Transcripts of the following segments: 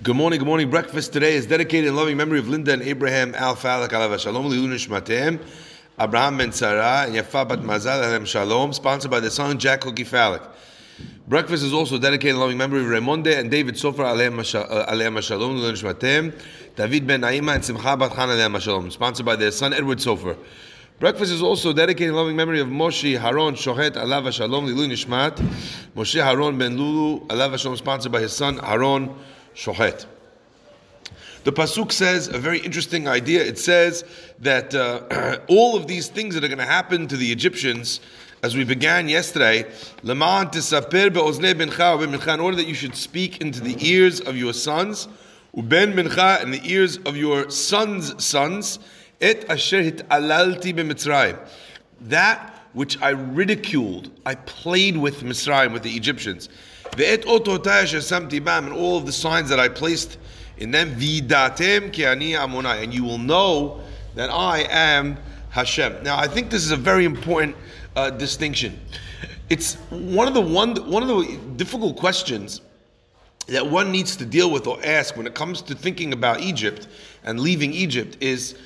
Good morning, good morning. Breakfast today is dedicated in loving memory of Linda and Abraham Al Falak Alav Shalom Nishmatem, Abraham Ben Sarah, and Yafa Bat Mazal Alam Shalom, sponsored by the son Jack Hookie Falak. Breakfast is also dedicated in loving memory of Raymonde and David Sofer Aleim uh, Shalom Nishmatem, David Ben Naima and Simcha Bat Han Aleim Shalom, sponsored by their son Edward Sofer. Breakfast is also dedicated in loving memory of Moshe Haron Shohet Alav Shalom Lilu Nishmat, Moshe Haron Ben Lulu Alav Shalom, sponsored by his son Haron Shohet. The pasuk says a very interesting idea. It says that uh, all of these things that are going to happen to the Egyptians, as we began yesterday, leman tisaper in order that you should speak into the ears of your sons, uben mincha, in the ears of your sons' sons, et asher alalti b'mitzrayim. That which I ridiculed, I played with Mitzrayim, with the Egyptians. Ve'et and all of the signs that I placed in them, vidatem ki ani and you will know that I am Hashem. Now, I think this is a very important uh, distinction. It's one of the one one of the difficult questions that one needs to deal with or ask when it comes to thinking about Egypt and leaving Egypt is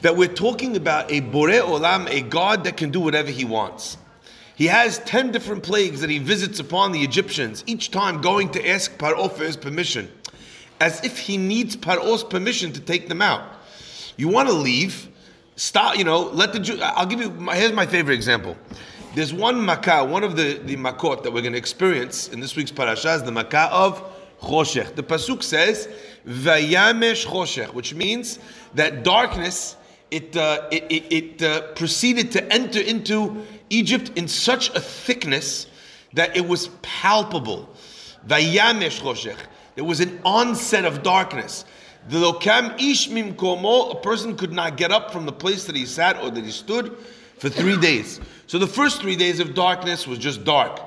that we're talking about a Bore Olam, a God that can do whatever he wants. He has 10 different plagues that he visits upon the Egyptians, each time going to ask Paro for his permission, as if he needs Paro's permission to take them out. You want to leave, stop, you know, let the Jew, I'll give you, my, here's my favorite example. There's one makkah, one of the, the makot that we're going to experience in this week's parasha is the makkah of Choshech. The pasuk says, Vayamesh Choshech, which means that darkness it, uh, it, it, it uh, proceeded to enter into Egypt in such a thickness that it was palpable. Vayamesh choshech. There was an onset of darkness. The lokam ish komo, a person could not get up from the place that he sat or that he stood for three days. So the first three days of darkness was just dark.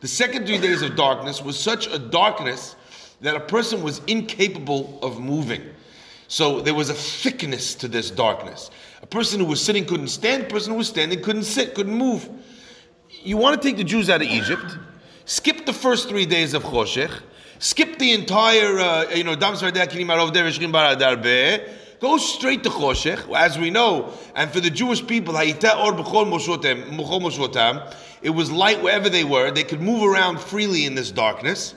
The second three days of darkness was such a darkness that a person was incapable of moving. So there was a thickness to this darkness. A person who was sitting couldn't stand, a person who was standing couldn't sit, couldn't move. You want to take the Jews out of Egypt, skip the first three days of Choshech, skip the entire, uh, you know, Go straight to Choshech, as we know, and for the Jewish people, it was light wherever they were. They could move around freely in this darkness,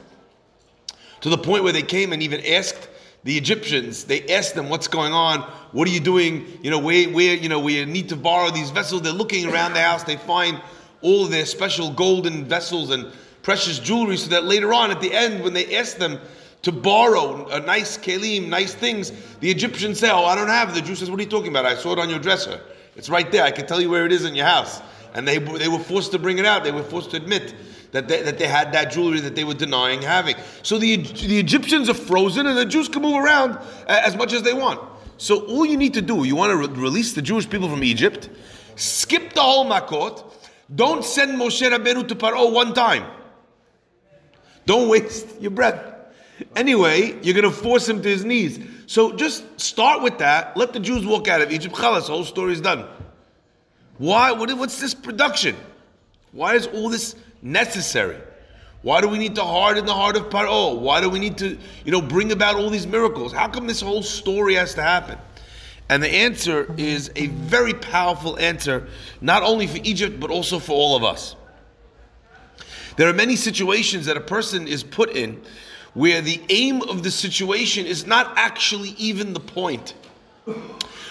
to the point where they came and even asked the Egyptians, they asked them, what's going on? What are you doing? You know, where, where, you know, we need to borrow these vessels. They're looking around the house. They find all their special golden vessels and precious jewelry so that later on at the end, when they ask them to borrow a nice kelim, nice things, the Egyptians say, oh, I don't have it. The Jew says, what are you talking about? I saw it on your dresser. It's right there. I can tell you where it is in your house. And they, they were forced to bring it out. They were forced to admit that they, that they had that jewelry that they were denying having. So the, the Egyptians are frozen and the Jews can move around uh, as much as they want. So all you need to do, you want to re- release the Jewish people from Egypt, skip the whole Makot, don't send Moshe Rabbeinu to Paro one time. Don't waste your breath. Anyway, you're going to force him to his knees. So just start with that. Let the Jews walk out of Egypt. Chalas, whole story is done. Why? What, what's this production? Why is all this necessary? Why do we need to harden the heart of Paro? Why do we need to, you know, bring about all these miracles? How come this whole story has to happen? And the answer is a very powerful answer, not only for Egypt, but also for all of us. There are many situations that a person is put in where the aim of the situation is not actually even the point.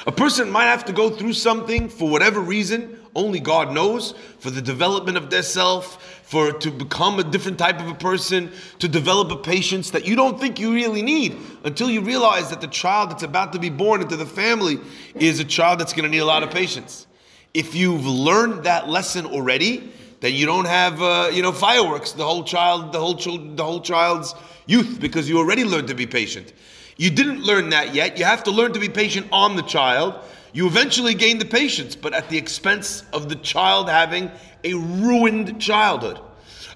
A person might have to go through something for whatever reason, only God knows, for the development of their self, for to become a different type of a person, to develop a patience that you don't think you really need until you realize that the child that's about to be born into the family is a child that's going to need a lot of patience. If you've learned that lesson already, then you don't have uh, you know fireworks the whole child the whole child, the whole child's youth because you already learned to be patient. You didn't learn that yet. You have to learn to be patient on the child you eventually gain the patience, but at the expense of the child having a ruined childhood.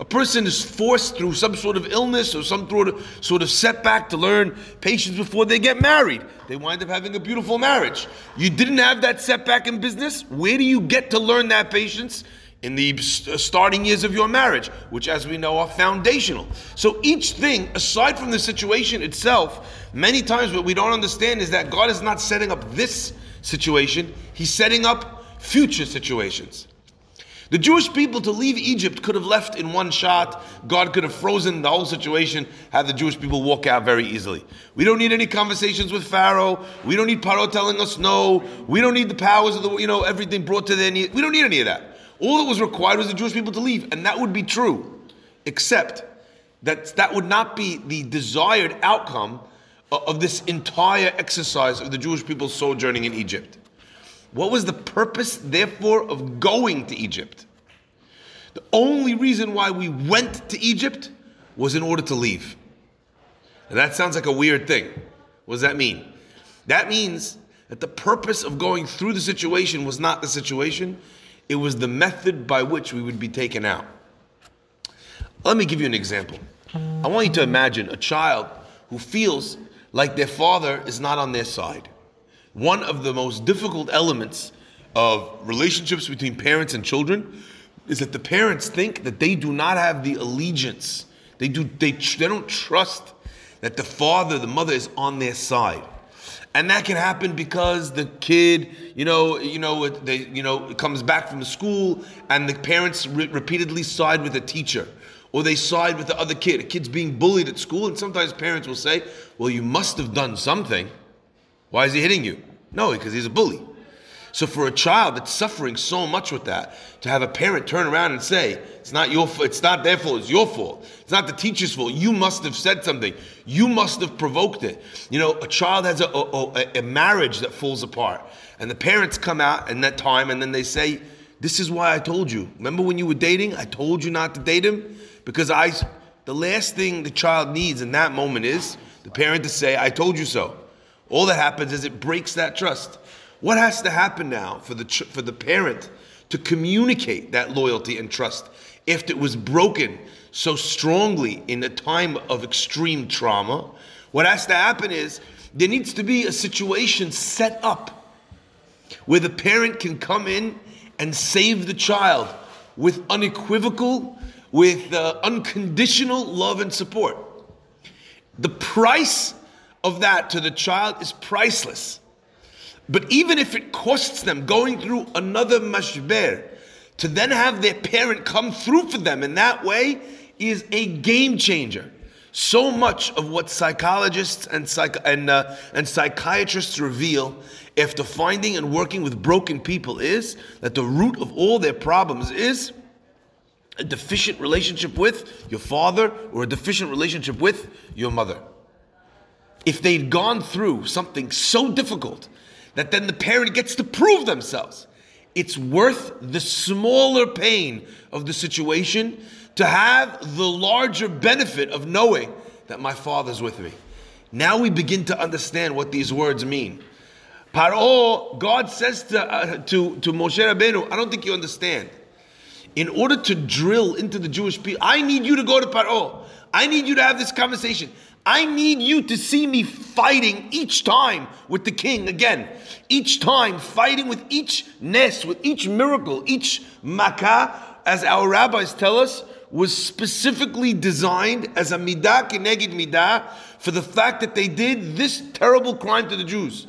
A person is forced through some sort of illness or some sort of, setback to learn patience before they get married. They wind up having a beautiful marriage. You didn't have that setback in business. Where do you get to learn that patience? in the uh, starting years of your marriage, which, as we know, are foundational. So each thing, aside from the situation itself, many times what we don't understand is that God is not setting up this situation, He's setting up future situations. The Jewish people to leave Egypt could have left in one shot. God could have frozen the whole situation, had the Jewish people walk out very easily. We don't need any conversations with Pharaoh. We don't need Paro telling us no. We don't need the powers of the, you know, everything brought to their knee. We don't need any of that. All that was required was the Jewish people to leave, and that would be true, except that that would not be the desired outcome of this entire exercise of the Jewish people sojourning in Egypt. What was the purpose, therefore, of going to Egypt? The only reason why we went to Egypt was in order to leave. And that sounds like a weird thing. What does that mean? That means that the purpose of going through the situation was not the situation, it was the method by which we would be taken out. Let me give you an example. I want you to imagine a child who feels like their father is not on their side. One of the most difficult elements of relationships between parents and children is that the parents think that they do not have the allegiance. They do they, they don't trust that the father, the mother is on their side and that can happen because the kid, you know, you know, they, you know, comes back from the school, and the parents re- repeatedly side with the teacher, or they side with the other kid. A kid's being bullied at school, and sometimes parents will say, "Well, you must have done something. Why is he hitting you?" No, because he's a bully. So for a child that's suffering so much with that, to have a parent turn around and say, "It's not your, it's not their fault. It's your fault. It's not the teacher's fault. You must have said something. You must have provoked it." You know, a child has a, a, a marriage that falls apart, and the parents come out in that time, and then they say, "This is why I told you. Remember when you were dating? I told you not to date him because I." The last thing the child needs in that moment is the parent to say, "I told you so." All that happens is it breaks that trust. What has to happen now for the, for the parent to communicate that loyalty and trust if it was broken so strongly in a time of extreme trauma? What has to happen is there needs to be a situation set up where the parent can come in and save the child with unequivocal, with uh, unconditional love and support. The price of that to the child is priceless. But even if it costs them going through another mashber, to then have their parent come through for them in that way is a game changer. So much of what psychologists and, psych- and, uh, and psychiatrists reveal after finding and working with broken people is that the root of all their problems is a deficient relationship with your father or a deficient relationship with your mother. If they'd gone through something so difficult that then the parent gets to prove themselves. It's worth the smaller pain of the situation to have the larger benefit of knowing that my father's with me. Now we begin to understand what these words mean. Paro, God says to, uh, to, to Moshe Rabbeinu, I don't think you understand. In order to drill into the Jewish people, I need you to go to Paro. I need you to have this conversation. I need you to see me fighting each time with the king again. Each time fighting with each nest, with each miracle, each makkah, as our rabbis tell us, was specifically designed as a midah keneged midah for the fact that they did this terrible crime to the Jews.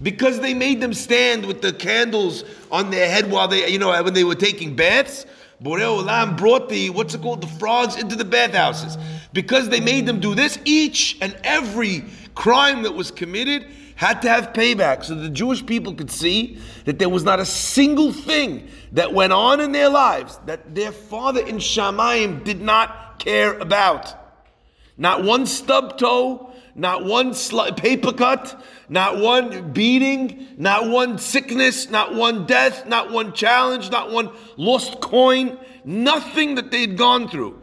Because they made them stand with the candles on their head while they, you know, when they were taking baths. Borei Olam brought the, what's it called, the frogs into the bathhouses. Because they made them do this, each and every crime that was committed had to have payback so the Jewish people could see that there was not a single thing that went on in their lives that their father in Shamayim did not care about. Not one stub toe, not one paper cut, not one beating, not one sickness, not one death, not one challenge, not one lost coin, nothing that they'd gone through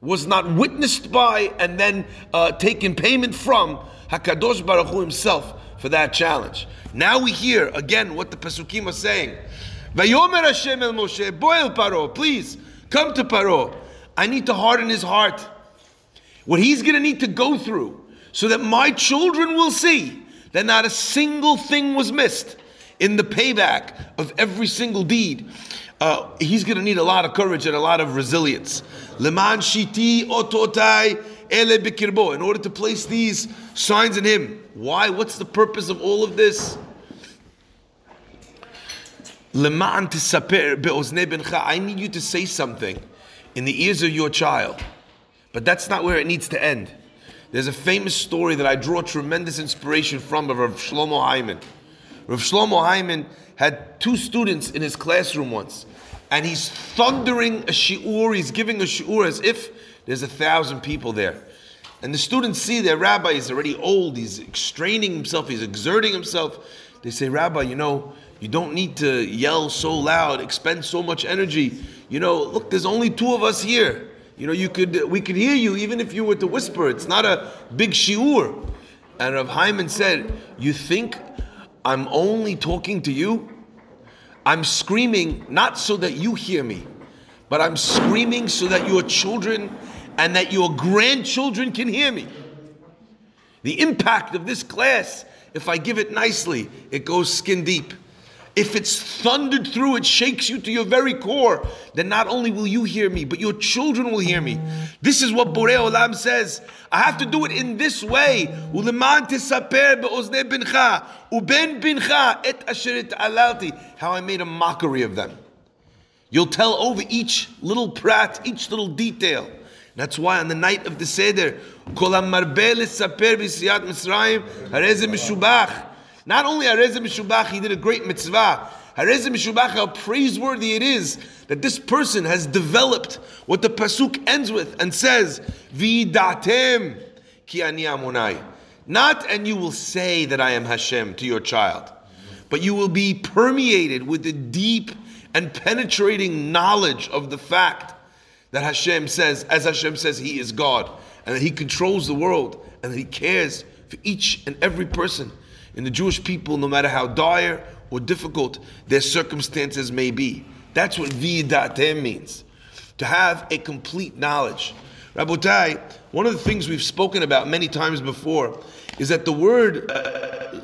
was not witnessed by and then uh, taken payment from Hakadosh Baruch Hu himself for that challenge. Now we hear again what the Pesukim are saying. Vayomer Hashem el Moshe, bo el Paro, please come to Paro. I need to harden his heart. What he's going to need to go through so that my children will see that not a single thing was missed in the payback of every single deed. uh, he's going to need a lot of courage and a lot of resilience. Leman shiti ototai ele bikirbo. In order to place these signs in him. Why? What's the purpose of all of this? Leman tisaper be'ozne bencha. I need you to say something in the ears of your child. But that's not where it needs to end. There's a famous story that I draw tremendous inspiration from of Rav Shlomo Hyman. Rav Shlomo Hyman had two students in his classroom once, and he's thundering a shiur, he's giving a shiur as if there's a thousand people there. And the students see their rabbi is already old, he's straining himself, he's exerting himself. They say, Rabbi, you know, you don't need to yell so loud, expend so much energy. You know, look, there's only two of us here. You know, you could we could hear you even if you were to whisper. It's not a big shiur. And Rav Hyman said, You think I'm only talking to you? I'm screaming not so that you hear me, but I'm screaming so that your children and that your grandchildren can hear me. The impact of this class, if I give it nicely, it goes skin deep. If it's thundered through, it shakes you to your very core, then not only will you hear me, but your children will hear me. This is what Borei Olam says. I have to do it in this way. How I made a mockery of them. You'll tell over each little prat, each little detail. That's why on the night of the Seder, not only Arezim Mishubach, he did a great mitzvah. Arezim Mishubach, how praiseworthy it is that this person has developed what the pasuk ends with and says, "Vidatem ki ani Adonai." Not, and you will say that I am Hashem to your child, but you will be permeated with the deep and penetrating knowledge of the fact that Hashem says, as Hashem says, He is God, and that He controls the world, and that He cares for each and every person in the Jewish people, no matter how dire or difficult their circumstances may be. That's what vidatem means. To have a complete knowledge. Rabotai, one of the things we've spoken about many times before is that the word uh,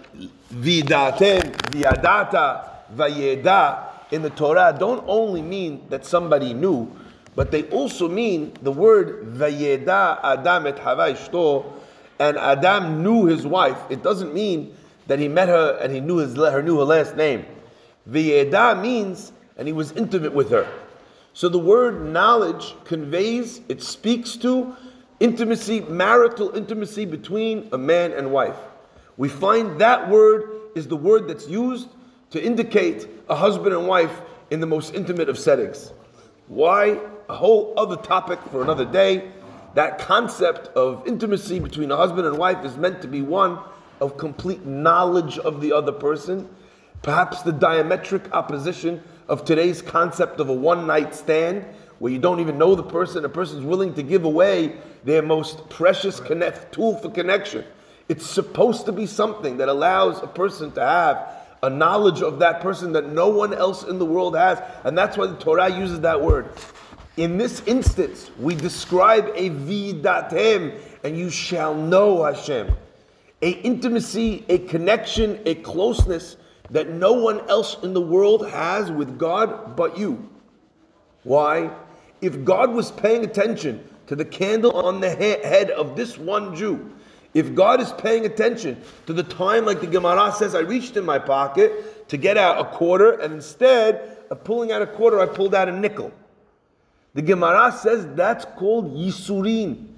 vidatem, viadata, vayeda in the Torah don't only mean that somebody knew, but they also mean the word vayeda Adam et Hava and Adam knew his wife. It doesn't mean that he met her and he knew his, her knew her last name. V'yeda means, and he was intimate with her. So the word knowledge conveys, it speaks to intimacy, marital intimacy between a man and wife. We find that word is the word that's used to indicate a husband and wife in the most intimate of settings. Why? A whole other topic for another day. That concept of intimacy between a husband and wife is meant to be one of complete knowledge of the other person, perhaps the diametric opposition of today's concept of a one night stand, where you don't even know the person, a person's willing to give away their most precious connect, tool for connection. It's supposed to be something that allows a person to have a knowledge of that person that no one else in the world has. And that's why the Torah uses that word. In this instance, we describe a vidatem, and you shall know Hashem a intimacy, a connection, a closeness that no one else in the world has with God but you. Why? If God was paying attention to the candle on the head of this one Jew, if God is paying attention to the time, like the Gemara says, I reached in my pocket to get out a quarter, and instead of pulling out a quarter, I pulled out a nickel. The Gemara says that's called yisurin.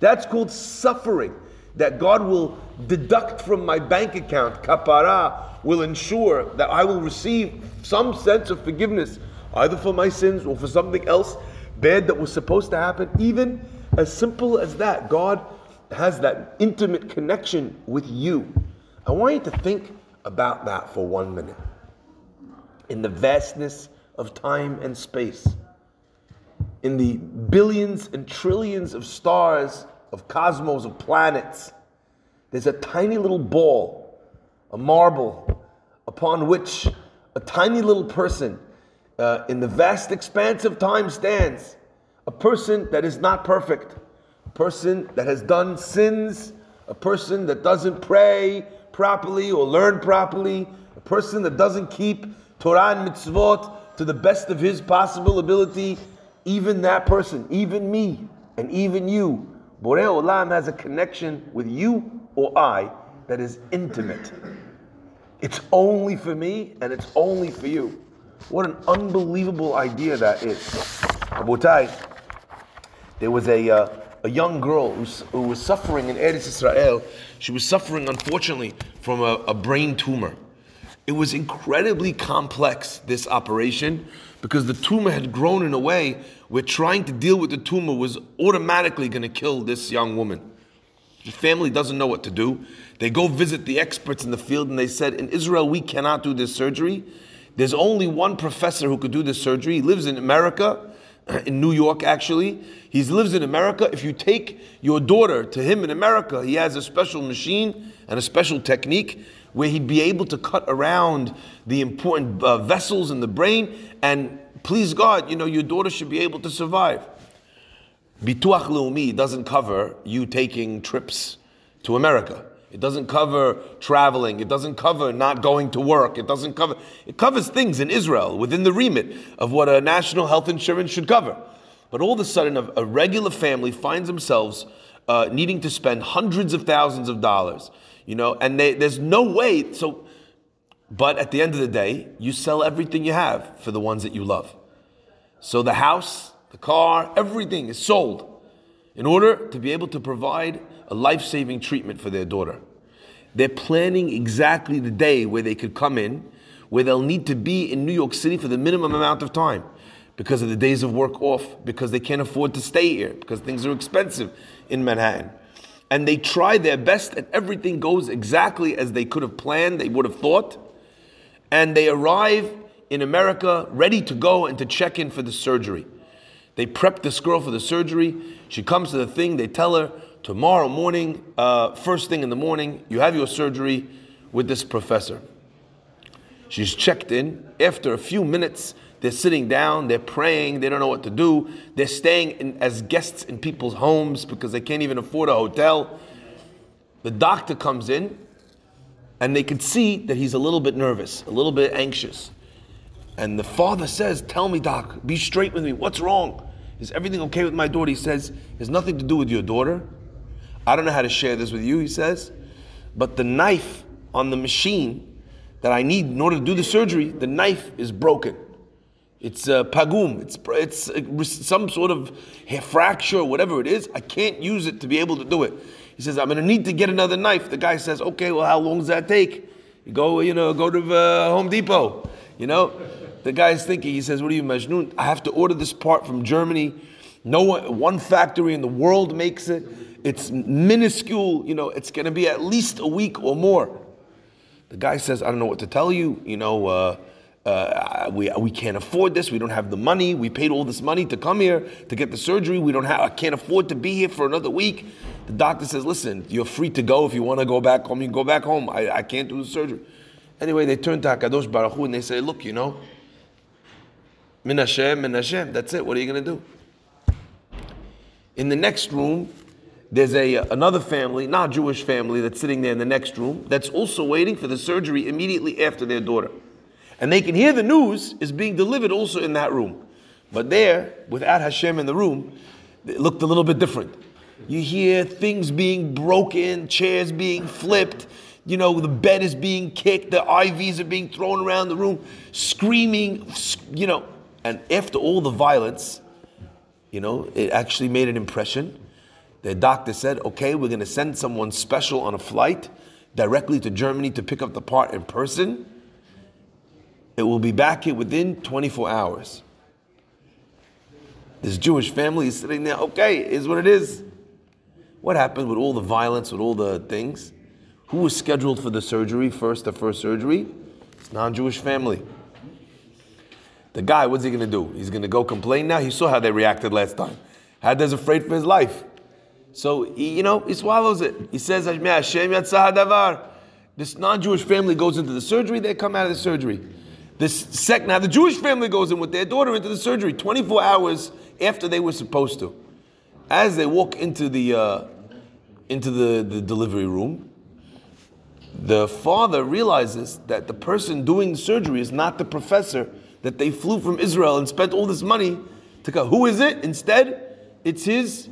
That's called suffering that God will deduct from my bank account, kapara, will ensure that I will receive some sense of forgiveness, either for my sins or for something else bad that was supposed to happen. Even as simple as that, God has that intimate connection with you. I want you to think about that for one minute. In the vastness of time and space, in the billions and trillions of stars of cosmos, of planets, there's a tiny little ball, a marble, upon which a tiny little person uh, in the vast expanse of time stands. A person that is not perfect, a person that has done sins, a person that doesn't pray properly or learn properly, a person that doesn't keep Torah and mitzvot to the best of his possible ability, even that person, even me, and even you. Borei Olam has a connection with you or I that is intimate. It's only for me and it's only for you. What an unbelievable idea that is. Abotai, there was a, uh, a young girl who, who, was suffering in Eretz Israel. She was suffering, unfortunately, from a, a brain tumor. It was incredibly complex, this operation, because the tumor had grown in a way where trying to deal with the tumor was automatically going to kill this young woman. The family doesn't know what to do. They go visit the experts in the field and they said, In Israel, we cannot do this surgery. There's only one professor who could do this surgery. He lives in America, in New York actually. He lives in America. If you take your daughter to him in America, he has a special machine and a special technique where he'd be able to cut around the important uh, vessels in the brain. And please God, you know, your daughter should be able to survive. Bituach Leumi doesn't cover you taking trips to America. It doesn't cover traveling. It doesn't cover not going to work. It doesn't cover, it covers things in Israel within the remit of what a national health insurance should cover. But all of a sudden, a, a regular family finds themselves uh, needing to spend hundreds of thousands of dollars, you know, and they, there's no way. So, but at the end of the day, you sell everything you have for the ones that you love. So the house, the car, everything is sold in order to be able to provide a life saving treatment for their daughter. They're planning exactly the day where they could come in, where they'll need to be in New York City for the minimum amount of time because of the days of work off, because they can't afford to stay here, because things are expensive in Manhattan. And they try their best, and everything goes exactly as they could have planned, they would have thought. And they arrive in America ready to go and to check in for the surgery. They prep this girl for the surgery. She comes to the thing, they tell her, tomorrow morning, uh, first thing in the morning, you have your surgery with this professor. She's checked in. After a few minutes, they're sitting down, they're praying, they don't know what to do. They're staying in, as guests in people's homes because they can't even afford a hotel. The doctor comes in, and they can see that he's a little bit nervous, a little bit anxious. And the father says, Tell me, doc, be straight with me. What's wrong? Is everything okay with my daughter? He says, It's nothing to do with your daughter. I don't know how to share this with you, he says, but the knife on the machine that I need in order to do the surgery, the knife is broken. It's uh, pagum. It's it's uh, some sort of fracture, whatever it is. I can't use it to be able to do it. He says, I'm going to need to get another knife. The guy says, Okay, well, how long does that take? You go, you know, go to uh, Home Depot. You know, the guy's thinking. He says, What are you, Majnun? I have to order this part from Germany. No one, one factory in the world makes it. It's minuscule, you know, it's going to be at least a week or more. The guy says, I don't know what to tell you, you know, uh, uh, we, we can't afford this. We don't have the money. We paid all this money to come here to get the surgery. We don't have. I can't afford to be here for another week. The doctor says, "Listen, you're free to go if you want to go back home. You can go back home. I, I can't do the surgery." Anyway, they turn to Hakadosh Baruch Hu and they say, "Look, you know, Min Hashem, Min Hashem. That's it. What are you going to do?" In the next room, there's a another family, not Jewish family, that's sitting there in the next room that's also waiting for the surgery immediately after their daughter. And they can hear the news is being delivered also in that room. But there, without Hashem in the room, it looked a little bit different. You hear things being broken, chairs being flipped, you know, the bed is being kicked, the IVs are being thrown around the room, screaming, you know. And after all the violence, you know, it actually made an impression. The doctor said, okay, we're going to send someone special on a flight directly to Germany to pick up the part in person. It will be back here within 24 hours. This Jewish family is sitting there, okay, is what it is. What happened with all the violence, with all the things? Who was scheduled for the surgery first, the first surgery? It's non-Jewish family. The guy, what's he gonna do? He's gonna go complain now? He saw how they reacted last time. Hadad's afraid for his life. So, he, you know, he swallows it. He says, This non Jewish family goes into the surgery, they come out of the surgery. This sec- now, the Jewish family goes in with their daughter into the surgery 24 hours after they were supposed to. As they walk into the, uh, into the, the delivery room, the father realizes that the person doing the surgery is not the professor that they flew from Israel and spent all this money to come. Who is it? Instead, it's his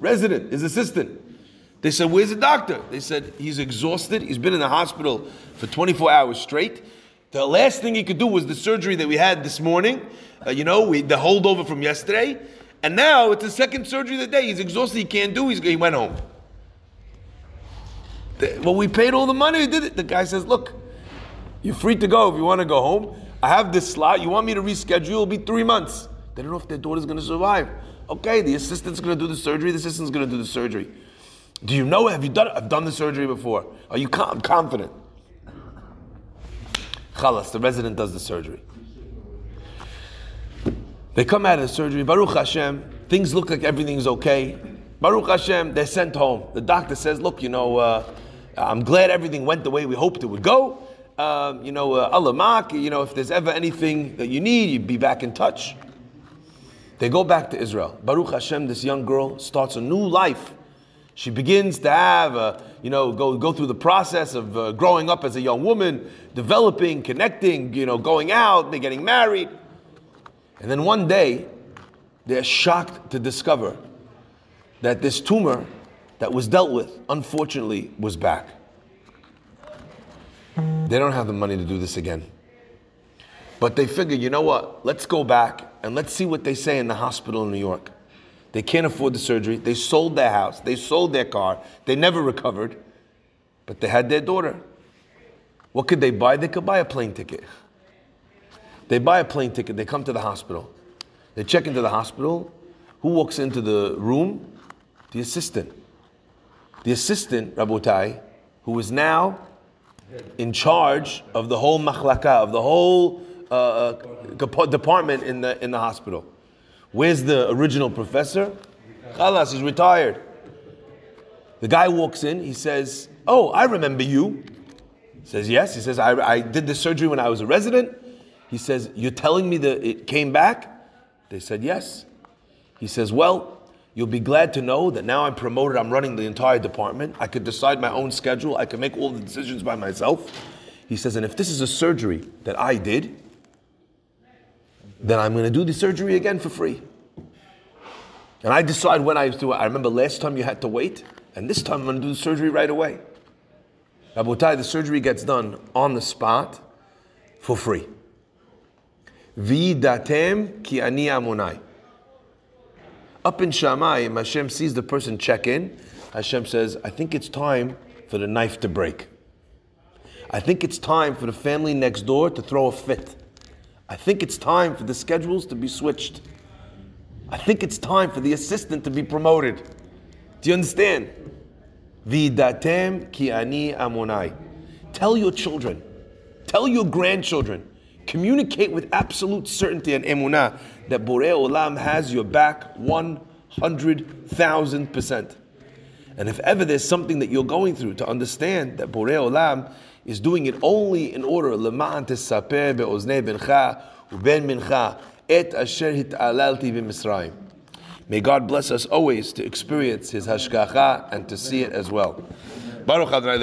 resident, his assistant. They said, Where's the doctor? They said, He's exhausted. He's been in the hospital for 24 hours straight. The last thing he could do was the surgery that we had this morning, uh, you know, we, the holdover from yesterday. And now it's the second surgery of the day. He's exhausted. He can't do. He's, he went home. The, well, we paid all the money. We did it. The guy says, "Look, you're free to go if you want to go home. I have this slot. You want me to reschedule? It'll be three months. They don't know if their daughter's going to survive. Okay, the assistant's going to do the surgery. The assistant's going to do the surgery. Do you know? Have you done it? I've done the surgery before. Are you com- confident? Chalas, the resident does the surgery. They come out of the surgery. Baruch Hashem, things look like everything's okay. Baruch Hashem, they're sent home. The doctor says, "Look, you know, uh, I'm glad everything went the way we hoped it would go. Um, you know, uh, Allah you know, if there's ever anything that you need, you'd be back in touch." They go back to Israel. Baruch Hashem, this young girl starts a new life. She begins to have, a, you know, go, go through the process of uh, growing up as a young woman, developing, connecting, you know, going out, they're getting married. And then one day, they're shocked to discover that this tumor that was dealt with, unfortunately, was back. They don't have the money to do this again. But they figure, you know what? Let's go back and let's see what they say in the hospital in New York. They can't afford the surgery. They sold their house. They sold their car. They never recovered. But they had their daughter. What could they buy? They could buy a plane ticket. They buy a plane ticket. They come to the hospital. They check into the hospital. Who walks into the room? The assistant. The assistant, Rabotai, who is now in charge of the whole machlaka, of the whole uh, uh department in the, in the hospital. Where's the original professor? Khalas, he's retired. The guy walks in, he says, Oh, I remember you. He says, Yes. He says, I, I did the surgery when I was a resident. He says, You're telling me that it came back? They said, Yes. He says, Well, you'll be glad to know that now I'm promoted, I'm running the entire department. I could decide my own schedule, I can make all the decisions by myself. He says, And if this is a surgery that I did, then I'm going to do the surgery again for free. And I decide when I do it. I remember last time you had to wait, and this time I'm going to do the surgery right away. Rabotai, the surgery gets done on the spot for free. Vidatem ki ani Adonai. Up in Shamayim, Hashem sees the person check in. Hashem says, I think it's time for the knife to break. I think it's time for the family next door to throw a fit. I think it's time for the schedules to be switched. I think it's time for the assistant to be promoted. Do you understand? Vidatem ki ani Adonai. Tell your children, tell your grandchildren, communicate with absolute certainty and emunah that Borei Olam has your back 100,000%. And if ever there's something that you're going through, to understand that Borei Olam is doing it only in order to תספר באוזני בנך May God bless us always to experience His hashgacha and to see it as well. Baruch Adonai